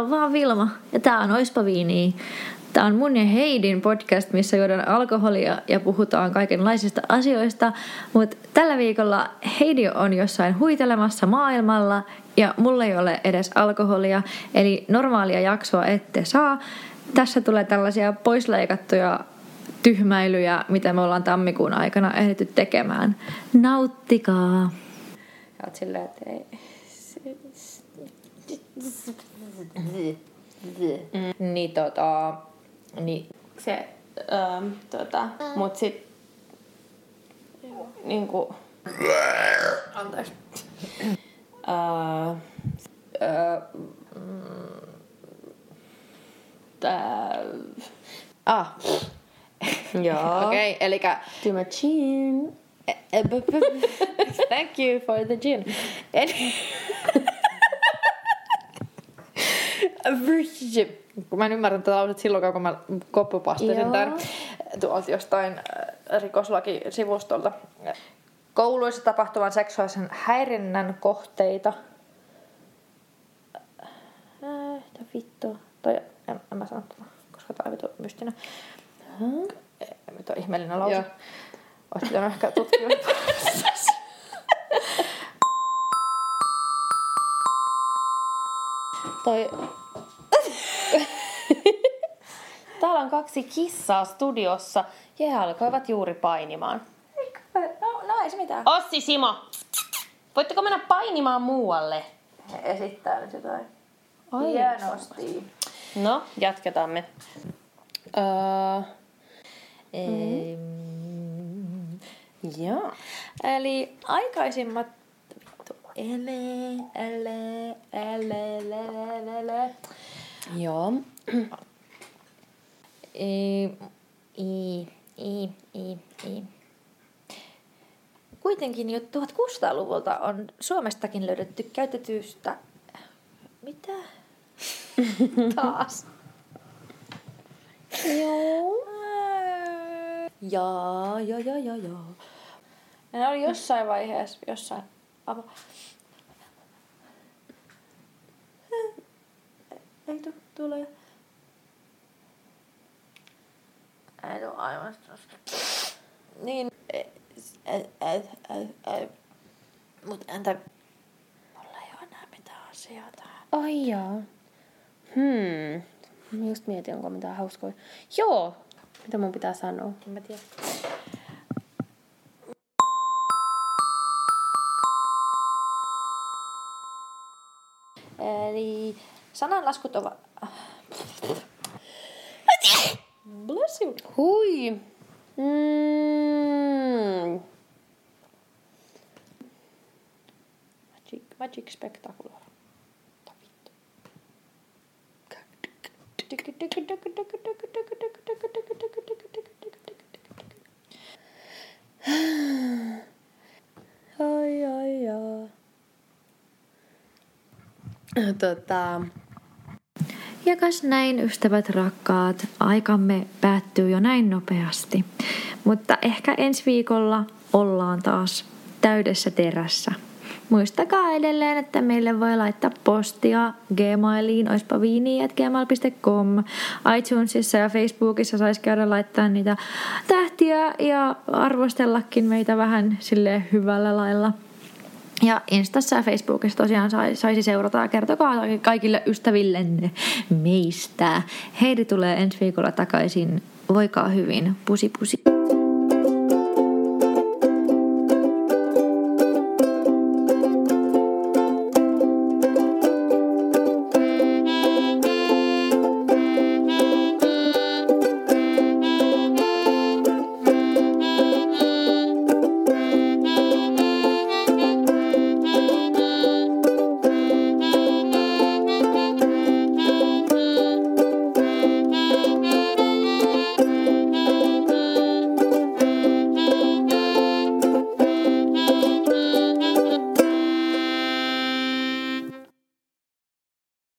on vaan Vilma ja tää on Oispa Viiniä. Tää on mun ja Heidin podcast, missä juodaan alkoholia ja puhutaan kaikenlaisista asioista. Mutta tällä viikolla Heidi on jossain huitelemassa maailmalla ja mulla ei ole edes alkoholia. Eli normaalia jaksoa ette saa. Tässä tulee tällaisia poisleikattuja tyhmäilyjä, mitä me ollaan tammikuun aikana ehditty tekemään. Nauttikaa! Ja oot silleen, että ei... Mm. Niin tota... Niin. Se, ähm, tota, mut sit... Niinku... Anteeksi. Äh, äh, tää... Ah. Joo. Okei, okay, eli... To my chin. Thank you for the gin. Kun mä en ymmärrä tätä lausetta silloin, kun mä koppupastasin tämän tuolta jostain äh, rikoslakisivustolta. Kouluissa tapahtuvan seksuaalisen häirinnän kohteita. Äh, mitä vittua? Tai en, en mä sano tätä, koska tää on vitu mystinen. Huh? Mitä on ihmeellinen lause. Joo. Olisi pitänyt ehkä tutkia. Toi... On kaksi kissaa studiossa ja he alkoivat juuri painimaan. No, no ei se mitään. Ossi Simo! Voitteko mennä painimaan muualle? He esittää nyt jotain. Ai. Hienosti. No, jatketaan me. Öö, Mm. Joo. Eli aikaisimmat... Vittu. Ele, ele, ele, ele, ele, ele. Joo. I, i, i, i, i. Kuitenkin jo 1600-luvulta on Suomestakin löydetty käytetystä... Mitä? Taas. Joo. Jaa, ja, ja, ja, ja. Ja ne oli jossain vaiheessa, jossain avo. Ei tu, tule. Ei tuu aivan Niin. Mut entä... Mulla ei oo enää mitään asiaa tähän. Ai jaa. Hmm. Mä just mietin, onko mitään hauskoja. Joo. Mitä mun pitää sanoa? En mä tiedä. Eli sananlaskut ovat... You. Hui. Mm. Magic, magic spectacular. Ai, ai, ai. Tota, Ja kas näin, ystävät rakkaat, aikamme päättyy jo näin nopeasti. Mutta ehkä ensi viikolla ollaan taas täydessä terässä. Muistakaa edelleen, että meille voi laittaa postia gmailiin, oispa gmail.com. iTunesissa ja Facebookissa saisi käydä laittaa niitä tähtiä ja arvostellakin meitä vähän sille hyvällä lailla. Ja Instassa ja Facebookissa tosiaan saisi seurata ja kertokaa kaikille ystävillenne meistä. Heidi tulee ensi viikolla takaisin. Voikaa hyvin. Pusi pusi.